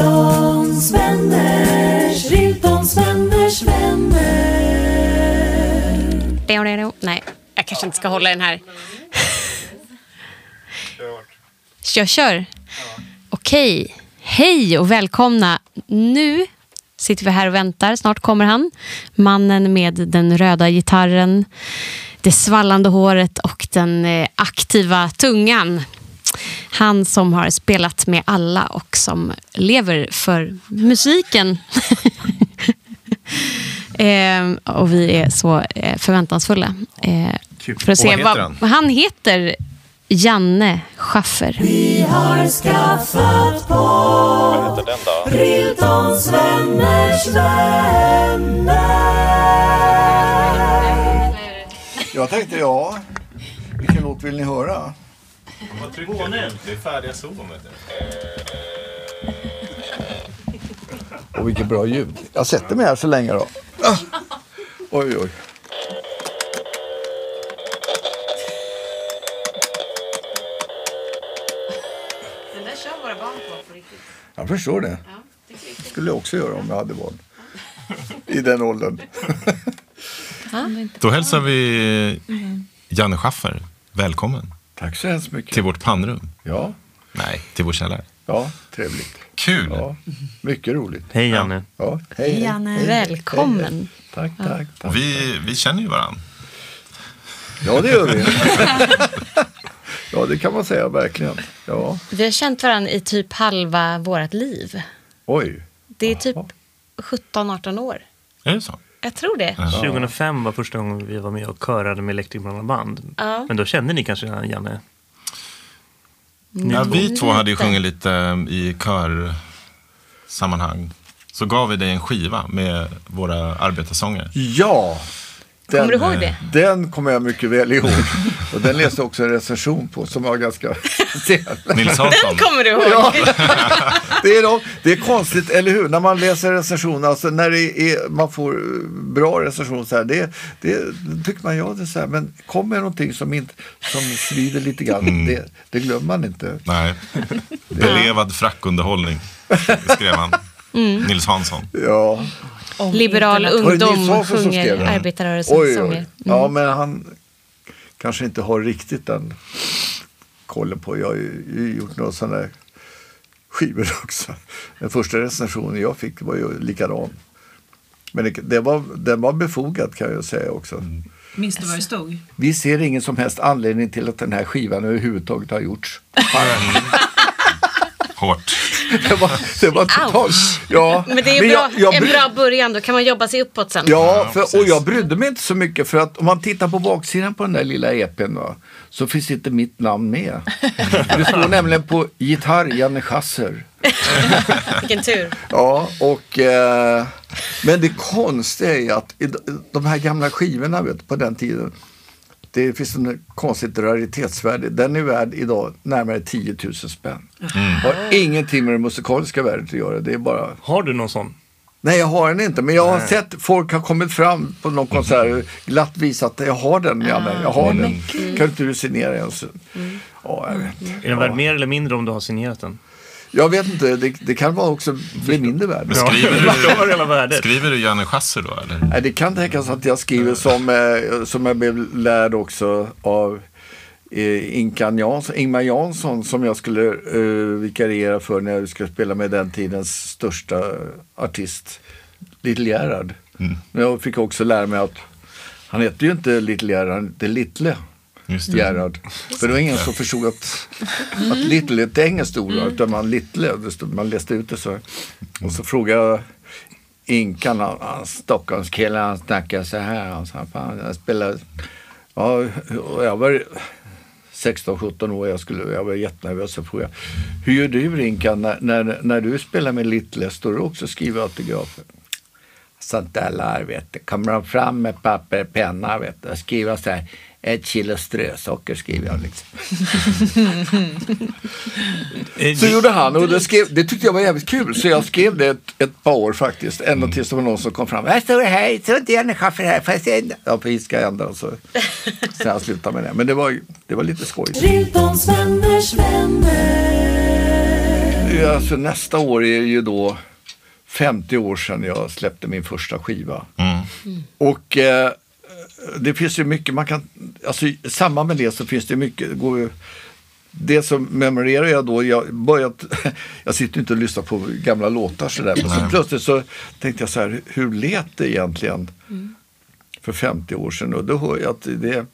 Riltons vänners, Riltons vänners vänner. Nej, jag kanske inte ska hålla den här. Jag kör. Okej. Hej och välkomna. Nu sitter vi här och väntar. Snart kommer han. Mannen med den röda gitarren, det svallande håret och den eh, aktiva tungan. Han som har spelat med alla och som lever för musiken. eh, och vi är så eh, förväntansfulla. Eh, för att se vad heter vad han? vad han heter. Janne Schaffer. Vi har skaffat på Vad heter den då? Riltons vänners vänner. Jag tänkte, ja, vilken låt vill ni höra? Vad trycker du? Det är färdiga du. Och vilket bra ljud. Jag sätter mig här så länge då. Ah. Oj, oj. Den där kör våra barn på på riktigt. Jag förstår det. skulle jag också göra om jag hade barn. I den åldern. Då hälsar vi Janne Schaffer välkommen Tack så hemskt mycket. till vårt pannrum. Ja, Nej, till vår källare. ja trevligt. Kul! Ja, mycket roligt. Hej Janne. Ja, hej, hej, Janne. hej, Välkommen. hej. Tack, tack, tack. Vi, vi känner ju varandra. Ja, det gör vi. ja, det kan man säga verkligen. Ja, Vi har känt varandra i typ halva vårt liv. oj. Det är typ 17-18 år. Är det så? Jag tror det. 2005 var första gången vi var med och körade med Electric Banana Band. Ja. Men då kände ni kanske redan Janne? Ja, vi två hade ju Lite. sjungit lite i körsammanhang. Så gav vi dig en skiva med våra arbetarsånger. Ja. Den, Kommer du ihåg det? Den kommer jag mycket väl ihåg. Och den läste jag också en recension på som var ganska speciell. Nils Hansson. Kommer du ihåg? Ja, det, är de, det är konstigt, eller hur? När man läser recensioner, alltså när det är, man får bra recensioner så här, det, det då tycker man ja, det är så här, men kommer någonting som, inte, som svider lite grann, Mm. det, det glömmer man inte. Nej, belevad frackunderhållning skrev han. Mm. Nils Hansson. Ja. Liberal Var det Nils ungdom sjunger arbetarrörelsens sånger. oj. Ja, men han kanske inte har riktigt den kollen på. Jag har ju gjort några sådana här skivor också. Den första recensionen jag fick var ju likadan. Men det, det var, den var befogad kan jag säga också. Minns du vad det stod? Vi ser ingen som helst anledning till att den här skivan överhuvudtaget har gjorts. Hårt. Det var, det var totalt... Ja, Men det är ju jag- bra, jag en bry- bra början, då kan man jobba sig uppåt sen. Ja, för, och jag brydde mig inte så mycket för att om man tittar på baksidan på den där lilla EPn va, så finns inte mitt namn med. Det står nämligen på gitarr Janne Schasser. Vilken tur. Ja, och, eh, men det konstiga är att i de- här gamla skivorna vet, på den tiden det finns en konstigt raritetsvärde. Den är värd idag närmare 10 000 spänn. Har ingenting med det musikaliska värdet att göra. Det är bara Har du någon sån? Nej, jag har den inte. Men jag har sett folk har kommit fram på någon konsert glatt visat att jag har den, Janne. Jag har den. Kan inte du signera den? Så, ja, jag, vet. Är den värd mer eller mindre om du har signerat den? Jag vet inte, det, det kan vara också bli mindre värd. Men skriver du, skriver du Janne Schasser då eller? Nej, det kan tänkas att jag skriver som, eh, som jag blev lärd också av eh, Inkan Jansson, Ingmar Jansson som jag skulle eh, vikariera för när jag skulle spela med den tidens största artist, Little Gerhard. Men jag fick också lära mig att han heter ju inte Little Gerhard, han heter Little Just det. Gerhard. För det var ingen som förstod att, att Little är ett engelskt ord, utan man Little, man läste ut det så. Och så frågade jag Inkan, han, Stockholmskille, han snackade så här. Han sa, fan, jag spelade, ja, jag var 16-17 år, jag, skulle, jag var jättenervös. Så frågade jag, hur gör du Inkan, när, när, när du spelar med Little, står du också och skriver autografer? Sånt där larv. Kommer de fram med papper och penna, vet du, och skriver så här, ett kilo strösocker skriver jag liksom. Så gjorde han och det, skrev, det tyckte jag var jävligt kul så jag skrev det ett, ett par år faktiskt. Ända tills det var någon som kom fram. Här står det här, så det är en schaffer här. Får jag se? en?" Ja, på finska ända och så. Sen jag slutade med det. Men det var, det var lite skoj. Alltså nästa år är ju då 50 år sedan jag släppte min första skiva. Mm. Och eh, det finns ju mycket man kan, alltså i samband med det så finns det mycket, går ju, det som memorerar jag då, jag börjat, jag sitter inte och lyssnar på gamla låtar sådär, men så plötsligt så tänkte jag så här, hur lät det egentligen för 50 år sedan? Och då hör jag att det,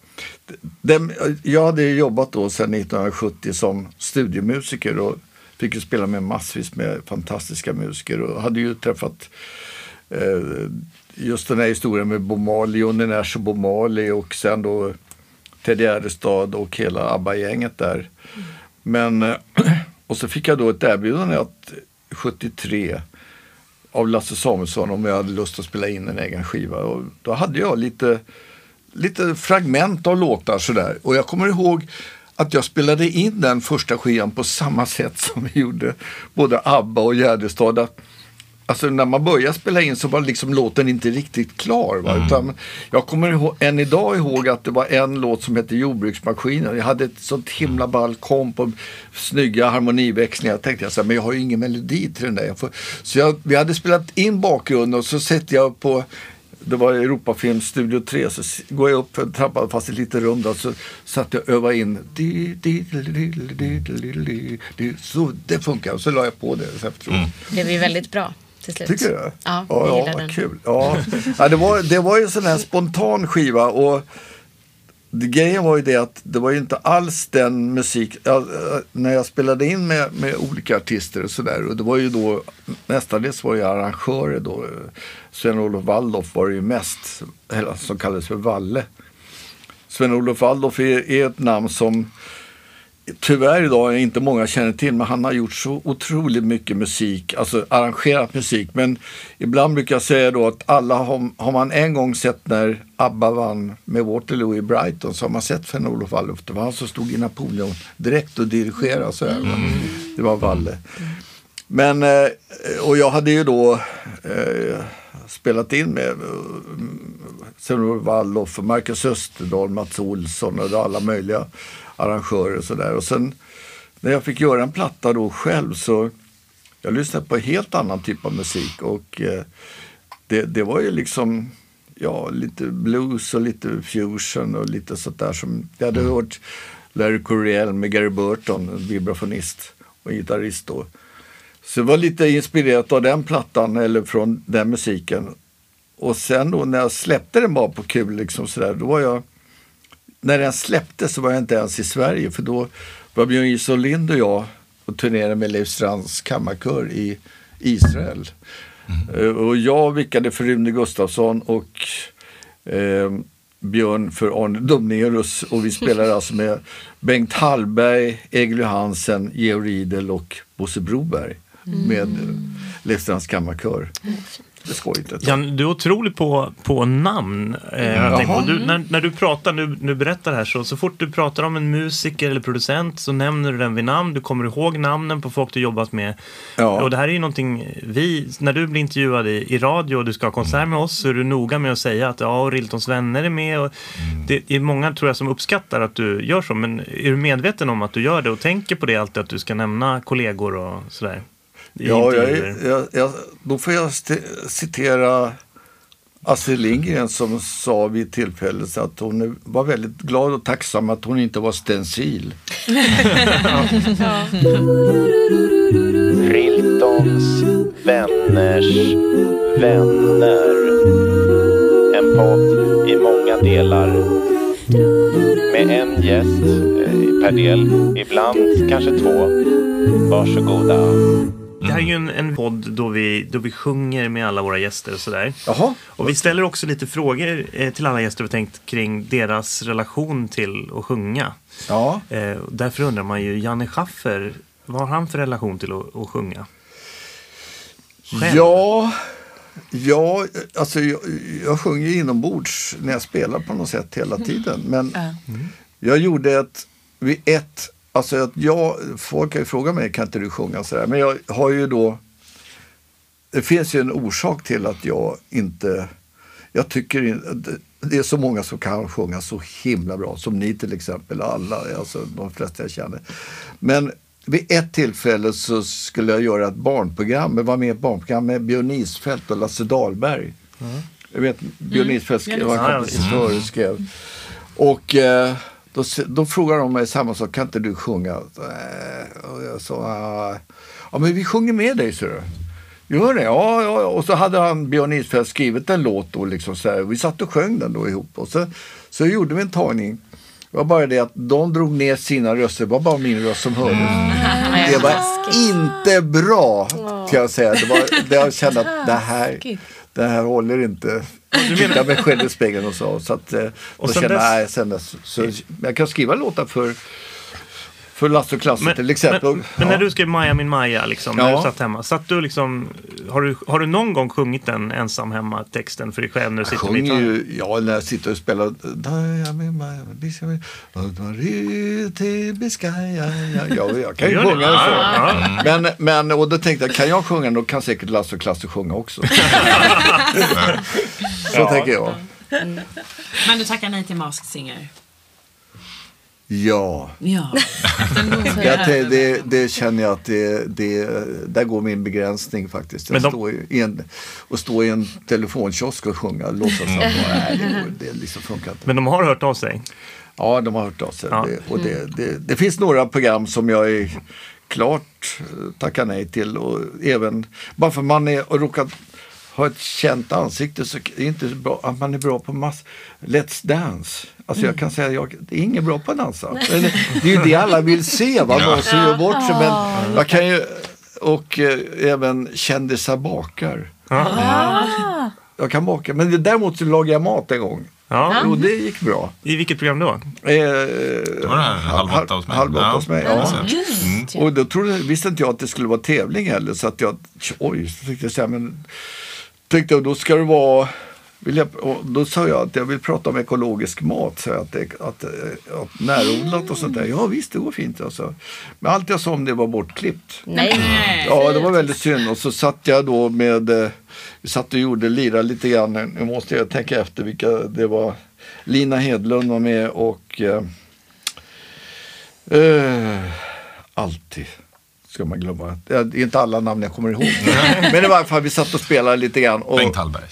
det, jag hade jobbat då sedan 1970 som studiemusiker och fick ju spela med massvis med fantastiska musiker och hade ju träffat eh, just den här historien med Bomali, Marley, Nash och Bomali och sen då Ted Gärdestad och hela ABBA-gänget där. Men, eh, och så fick jag då ett erbjudande att 73 av Lasse Samuelsson om jag hade lust att spela in en egen skiva. Och då hade jag lite, lite fragment av låtar sådär. Och jag kommer ihåg att jag spelade in den första skivan på samma sätt som vi gjorde både ABBA och Gärdestad. Alltså när man började spela in så var liksom låten inte riktigt klar. Va? Utan jag kommer ihåg, än idag ihåg att det var en låt som hette Jordbruksmaskinen. Jag hade ett sånt himla ball komp och snygga harmoniväxlingar. Jag tänkte jag men jag har ju ingen melodi till den där. Jag får... Så jag, vi hade spelat in bakgrunden och så sätter jag på det var Europafilm Studio 3, så går jag upp för trappan fast i ett litet rum där, så satt jag och övade in. Så det funkar och så la jag på det efteråt. Det blev ju väldigt bra till slut. Tycker du? Ja, ja, ja vad kul. Ja. Ja, det, var, det var ju en sån här spontan skiva och grejen var ju det att det var ju inte alls den musik, jag, eh, när jag spelade in med, med olika artister och sådär och det var ju då mestadels var jag arrangörer då. Sven-Olof Waldorf var det ju mest, eller som kallades för Valle. Sven-Olof Waldorf är, är ett namn som tyvärr idag inte många känner till, men han har gjort så otroligt mycket musik, alltså arrangerat musik. Men ibland brukar jag säga då att alla har, har man en gång sett när ABBA vann med Waterloo i Brighton så har man sett Sven-Olof Waldorf. Det var han som stod i Napoleon direkt och dirigerade så här. Det var Valle. Men, eh, och jag hade ju då eh, spelat in med eh, Sven-Olof och Marcus Österdahl, Mats Olsson och alla möjliga arrangörer och sådär. Och sen när jag fick göra en platta då själv så jag lyssnade på helt annan typ av musik och eh, det, det var ju liksom ja, lite blues och lite fusion och lite sånt där som jag hade hört Larry Coryell med Gary Burton, en vibrafonist och gitarrist då. Så det var lite inspirerat av den plattan eller från den musiken. Och sen då när jag släppte den bara på kul liksom sådär, då var jag när den släpptes så var jag inte ens i Sverige för då var Björn Gilson Lind och jag och turnerade med Leif Strands kammarkör i Israel. Eh, Och jag vickade för Rune Gustafsson och eh, Björn för Arne Domnerus och vi spelade alltså med Bengt Hallberg, Egil Johansen, Georg Riedel och Bosse Broberg med eh, Leif Strands kammarkör. Det skojigt. Jan, du är otrolig på, på namn. Eh, på. Jaha. Du, när, när du pratar, nu, nu berättar här, så, så fort du pratar om en musiker eller producent så nämner du den vid namn. Du kommer ihåg namnen på folk du jobbat med. Ja. Och det här är ju någonting vi, när du blir intervjuad i, i radio och du ska ha konsert med oss så är du noga med att säga att ja, och Riltons vänner är med. Och det är många tror jag som uppskattar att du gör så. Men är du medveten om att du gör det och tänker på det alltid att du ska nämna kollegor och sådär? Ja, jag, jag, jag, då får jag citera Astrid Lindgren som sa vid tillfället att hon var väldigt glad och tacksam att hon inte var stencil. Riltons vänners vänner. En podd i många delar. Med en gäst eh, per del. Ibland kanske två. Varsågoda. Det här är ju en, en podd då vi, då vi sjunger med alla våra gäster och sådär. Jaha, Och vi ställer också lite frågor eh, till alla gäster vi tänkt kring deras relation till att sjunga. ja. Eh, och därför undrar man ju, Janne Schaffer, vad har han för relation till att, att sjunga? Själv? Ja, ja alltså jag, jag sjunger ju inombords när jag spelar på något sätt hela tiden. Men jag gjorde ett, vid ett, alltså att jag, folk har ju frågat mig, kan inte du sjunga sådär? Men jag har ju då, det finns ju en orsak till att jag inte, jag tycker det är så många som kan sjunga så himla bra, som ni till exempel, alla, alltså de flesta jag känner. Men vid ett tillfälle så skulle jag göra ett barnprogram, jag var med i ett barnprogram med Björn Isfält och Lasse Dahlberg. Jag vet, Björn Isfält skrev, Björn var en kompositör och skrev. Och eh, då, då frågade de mig samma sak, kan inte du sjunga? Eh, Och jag sa, "Ah, ja men vi sjunger med dig, så du. Gör det? Ja, ja, ja. Och så hade han, Björn Isfält, skrivit en låt då liksom så här. Vi satt och sjöng den då ihop. Och så, så gjorde vi en tagning. Det var bara det att de drog ner sina röster, det var bara min röst som hördes. Det var inte bra, kan jag säga. Det var, det jag kände att det här, det här håller inte. Titta mig själv i spegeln och så. så att, eh, Och sen kände dess- nej, sen dess, så, jag kan skriva låtar för, för Lasse och Klasse Men, till exempel. men, men när Ja. du skrev Maja min Maja, liksom, när Ja. du satt hemma, satt du liksom, har, du, har du någon gång sjungit den ensam hemma, texten för dig själv när du Jag sitter med sjunger gitarr? ju, ja, när jag sitter och spelar Daja min Maja, Biscaya, Maria till Biscaya. Ja, jag, jag kan ju det? sjunga den så. Ja, Men, men, och då tänkte jag, kan jag sjunga då kan säkert Lasse och Klasse sjunga också. så tänker jag. Men du tackar nej till Masked Singer? Ja, Ja. jag, det, det känner jag att det, det, där går min begränsning faktiskt. Jag de- står i en, och stå i en telefonkiosk och sjunga, låtsas att nej, det, det liksom funkar inte. Men de har hört av sig. Ja, de har hört av sig. Ja. Det, och det, det, det finns några program som jag är klart eh, tackar nej till. Och även, bara för man är och råkar ha ett känt ansikte så är det inte bra att man är bra på mass Let's Dance. Alltså jag kan säga jag det är ingen bra på att dansa. Men det är ju det alla vill se, va? någon som gör bort sig. Men jag kan ju, och eh, även kändisar bakar. Jag kan baka, men däremot så lagar jag mat en gång. Ja. Och det gick bra. I vilket program då? Eh, Det var det halv åtta hos mig. Halv åtta hos mig, ja. precis. Och då trodde, visste inte jag att det skulle vara tävling heller. Så att jag, oj, så tyckte jag så här, men tänkte jag då ska det vara jag, då sa jag att jag vill prata om ekologisk mat, så att, det, att, eh, att närodlat och sånt där. Ja visst, det går fint. Alltså. Men allt jag sa om det var bortklippt. Nej. Ja, det var väldigt synd. Och så satt jag då med, eh, vi satt och gjorde, lira lite grann. Nu måste jag tänka efter vilka det var. Lina Hedlund var med och eh, eh, alltid ska man glömma. Det är inte alla namn jag kommer ihåg. Men i varje fall, vi satt och spelade lite grann. Och, Bengt Hallberg.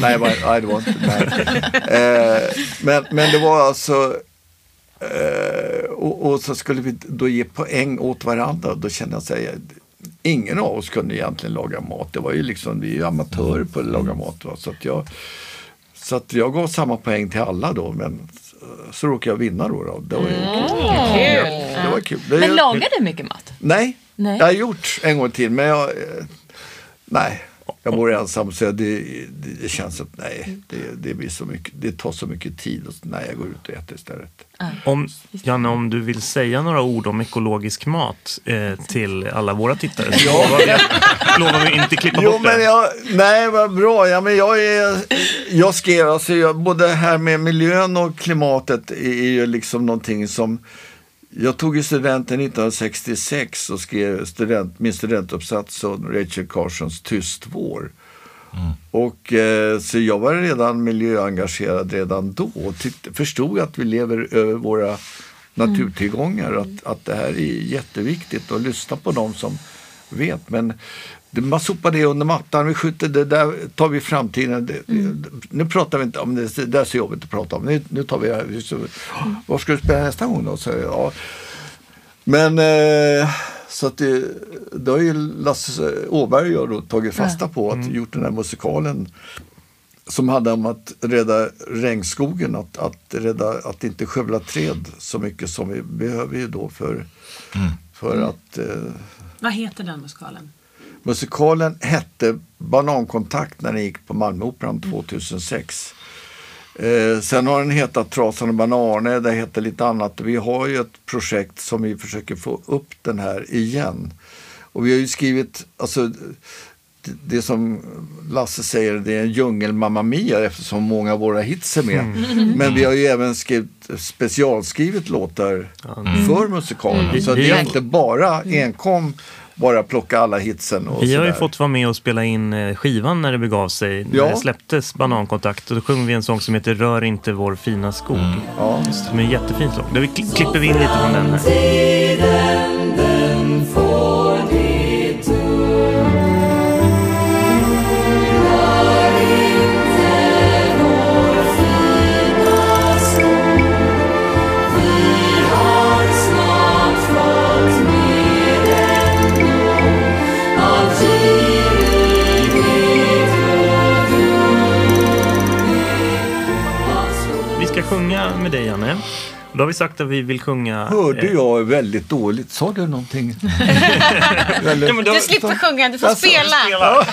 Nej, var, nej, det var inte. Nej. Eh, men, men det var alltså... Eh, och, och så skulle vi då ge poäng åt varandra. Då kände jag så här, ingen av oss kunde egentligen laga mat. Det var ju liksom, vi är ju amatörer på att laga mat. Va? Så, att jag, så att jag gav samma poäng till alla då. Men så, råkade jag vinna då. då. Det var ju kul. Det var kul. Men lagar du mycket mat? Nej, Nej. jag har gjort en gång till. Men jag, eh, nej, jag bor ensam så det, det, känns att nej, det, det, blir så mycket, det tar så mycket tid. Och, så- nej, jag går ut och äter istället. Om, Janne, om du vill säga några ord om ekologisk mat eh, till alla våra tittare så lovar vi, lovar vi inte klippa Jo, bort men det. jag, nej, vad bra. Ja, men jag, är, jag skrev, alltså, jag, både här med miljön och klimatet är ju liksom någonting som jag tog ju studenten 1966 och skrev student, min studentuppsats om Rachel Carsons Tyst vår. Och, eh, så jag var redan miljöengagerad redan då och tyckte, förstod att vi lever över våra naturtillgångar. Att, att det här är jätteviktigt att lyssna på dem som vet. Men man sopar det under mattan, vi skjuter det där, tar vi framtiden. Det, Nu pratar vi inte om det, det där är så jobbigt att prata om. Nu, nu tar vi det här. Så, vad ska du spela nästa gång då? Så, ja. Men eh, så att det, det har ju Lasse Åberg och jag då tagit fasta på att gjort den här musikalen som handlar om att rädda regnskogen, att, att, rädda, att inte skövla träd så mycket som vi behöver ju då för, för att eh, Vad heter den musikalen? Musikalen hette Banankontakt när den gick på Malmöoperan 2006. Eh, sen har den hetat Trasan och Banane, det heter lite annat. Vi har ju ett projekt som vi försöker få upp den här igen. Och vi har ju skrivit, alltså det, som Lasse säger, det är en djungel Mamma Mia eftersom många av våra hits är med. Men vi har ju även skrivit, specialskrivit låtar för musikalen. Så det är inte bara enkom bara plocka alla hitsen och Vi har ju fått vara med och spela in eh, skivan när det begav sig. När Ja. det släpptes Banankontakt. Och då sjöng vi en sång som heter Rör inte vår fina skog. Ja. Som är en jättefin sång. Då vi kli- klipper vi in lite från den här. Med dig Janne. Och då har vi sagt att vi vill sjunga... Hörde eh, jag väldigt dåligt? Sa du någonting? Eller? Ja, då, Du slipper sjunga, du får Alltså, spela.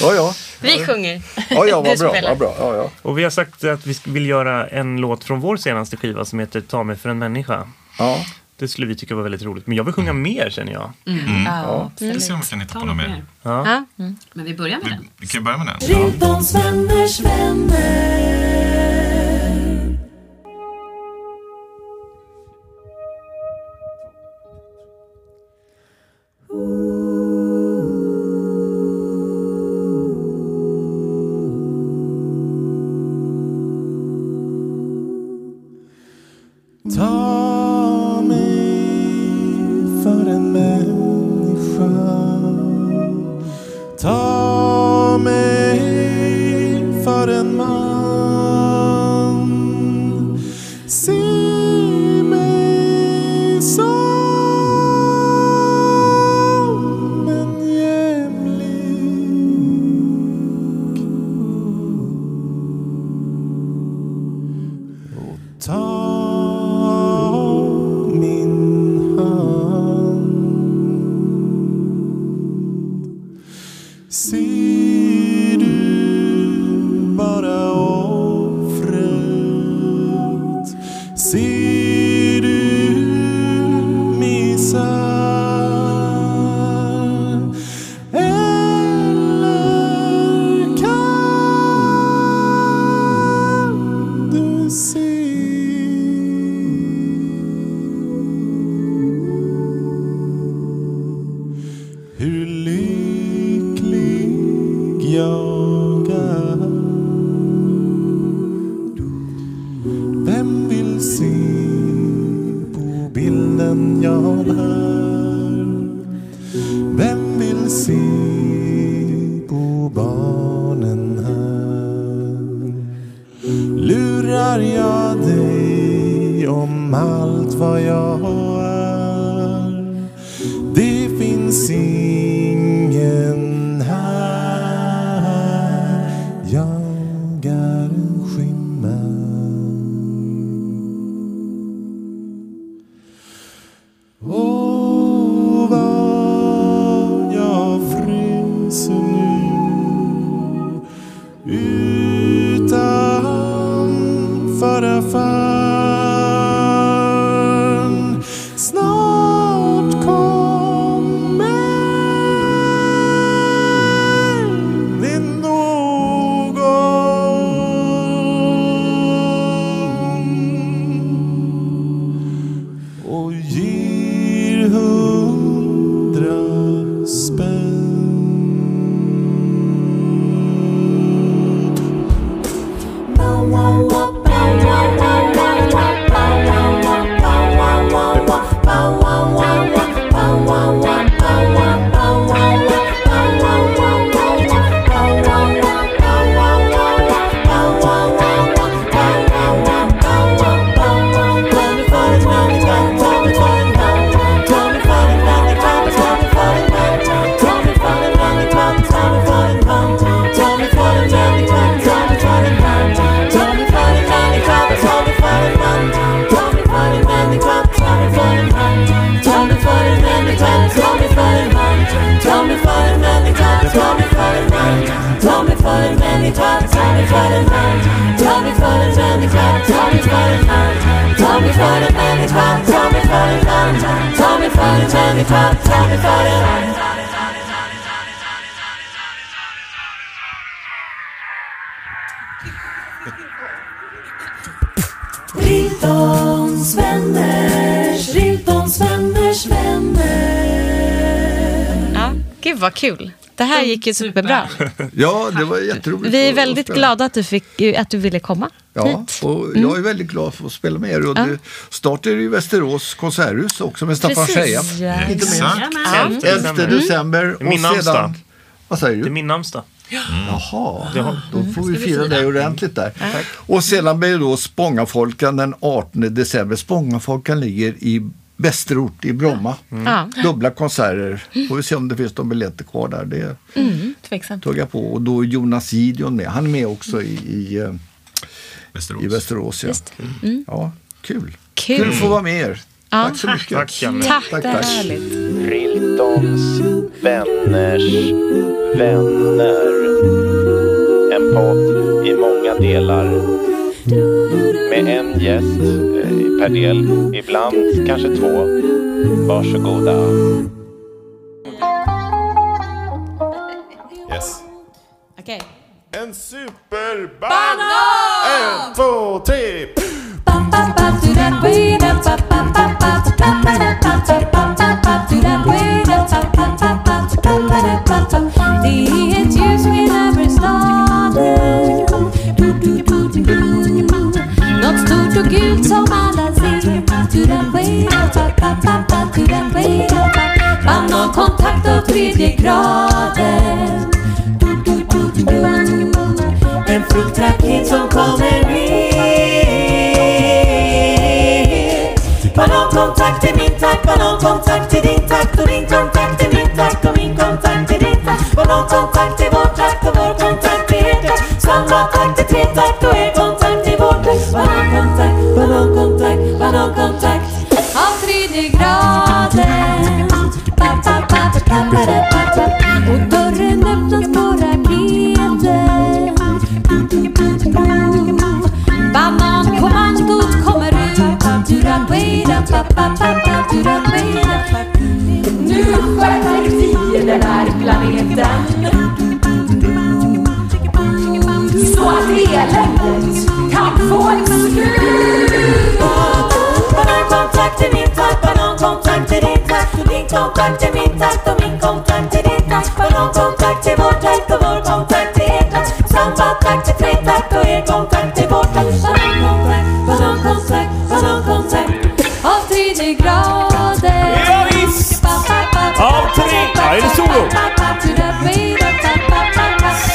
Ja, ja. Vi sjunger. Ja, ja, vad bra. Vad bra. Ja, ja. Och vi har sagt att vi vill göra en låt från vår senaste skiva som heter Ta mig för en människa. ja. Det skulle vi tycka var väldigt roligt. Men jag vill sjunga mer känner jag. Ja, Vi ska se om vi kan hitta Ta på något mer. mer. Ja. Ja. Men vi börjar med Vi, den. vi kan börja med den. Vänners vänner. Ta mig för en människa. Ta Ser om allt vad jag är? Det finns inget spänn Riltons vad kul. Det här gick ju superbra. ja, det var jätteroligt. Vi är väldigt glada att du, fick, att du ville komma Ja, hit. och jag är väldigt glad för att spela med er. Och det, snart är det i Västerås konserthus också med Staffan Scheja. Precis, ja. Inte minst. Exakt. Jajamän. 11 december. Är min och namnsdag. sedan, vad säger Det är du? min namnsdag. Jaha, Det har- då får vi fira dig ordentligt där. Och sedan blir det då Spångafolkan den 18 december. Spångafolkan ligger i Västerort i Bromma. Ja. Dubbla konserter. Får vi se om det finns några biljetter kvar där. Det Mm, tveksamt. tog jag på. Och då är Jonas Gideon med. Han är med också i, i, eh, Västerås. i Västerås. Ja, Just det. Mm. ja kul. Kul. Kul att få vara med er. Ja. Tack så mycket. Tack, Janne. Tack. Tack, tack. Riltons vänners vänner. En podd i många delar. Med en gäst eh, per del. Ibland kanske två. Varsågoda. Yes. Okej. En superbanan! En, två, tre! Det Och gult som alla ser Banankontakt av tredje graden En fruktraket som kommer ner Banankontakt är min takt, banankontakt är din takt och din kontakt är min takt och min kontakt är din takt Banankontakt är vår takt och vår kontakt är er takt Samma takt kontakt är min takt och min kontakt är din takt Banankontakt är vår takt och vår kontakt är er takt Samma takt är tre takt och er kontakt är vår takt Banankontakt, banankontakt, banankontakt av tredje graden Ja, visst! Av tre- Ja, är det solo?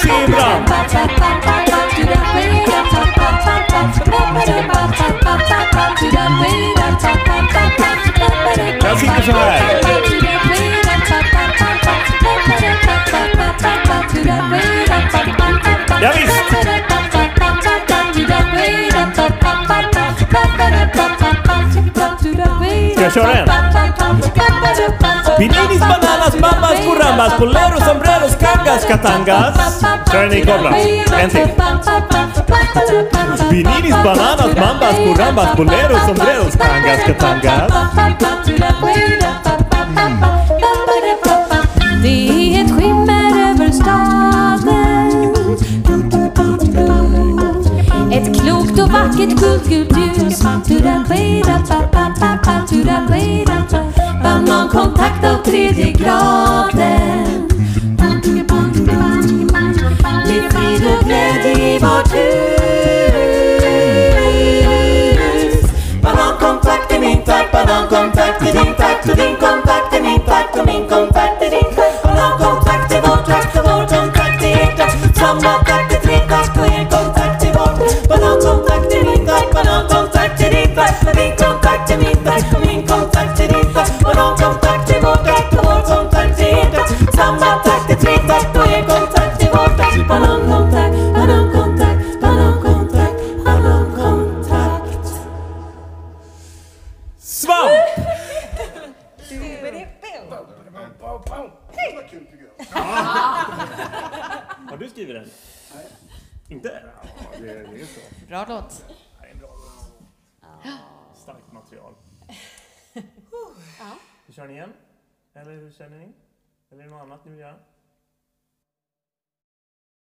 Zebran! Jag sitter så här. ¿Ya viste? Pininis, bananas, mamas, currambas, puleros, sombreros, cangas, catangas. Suena y Pininis, bananas, mamas, currambas, puleros, sombreros, cangas, catangas. Mm. Klokt och vackert guldgult ljus Banankontakt av tredje graden. Med frid och glädje i vårt hus. Banankontakt är min takt, banankontakt är din takt och din kontakt är min takt och min kontakt är din takt. Banankontakt är vår takt och vår kontakt är er tack.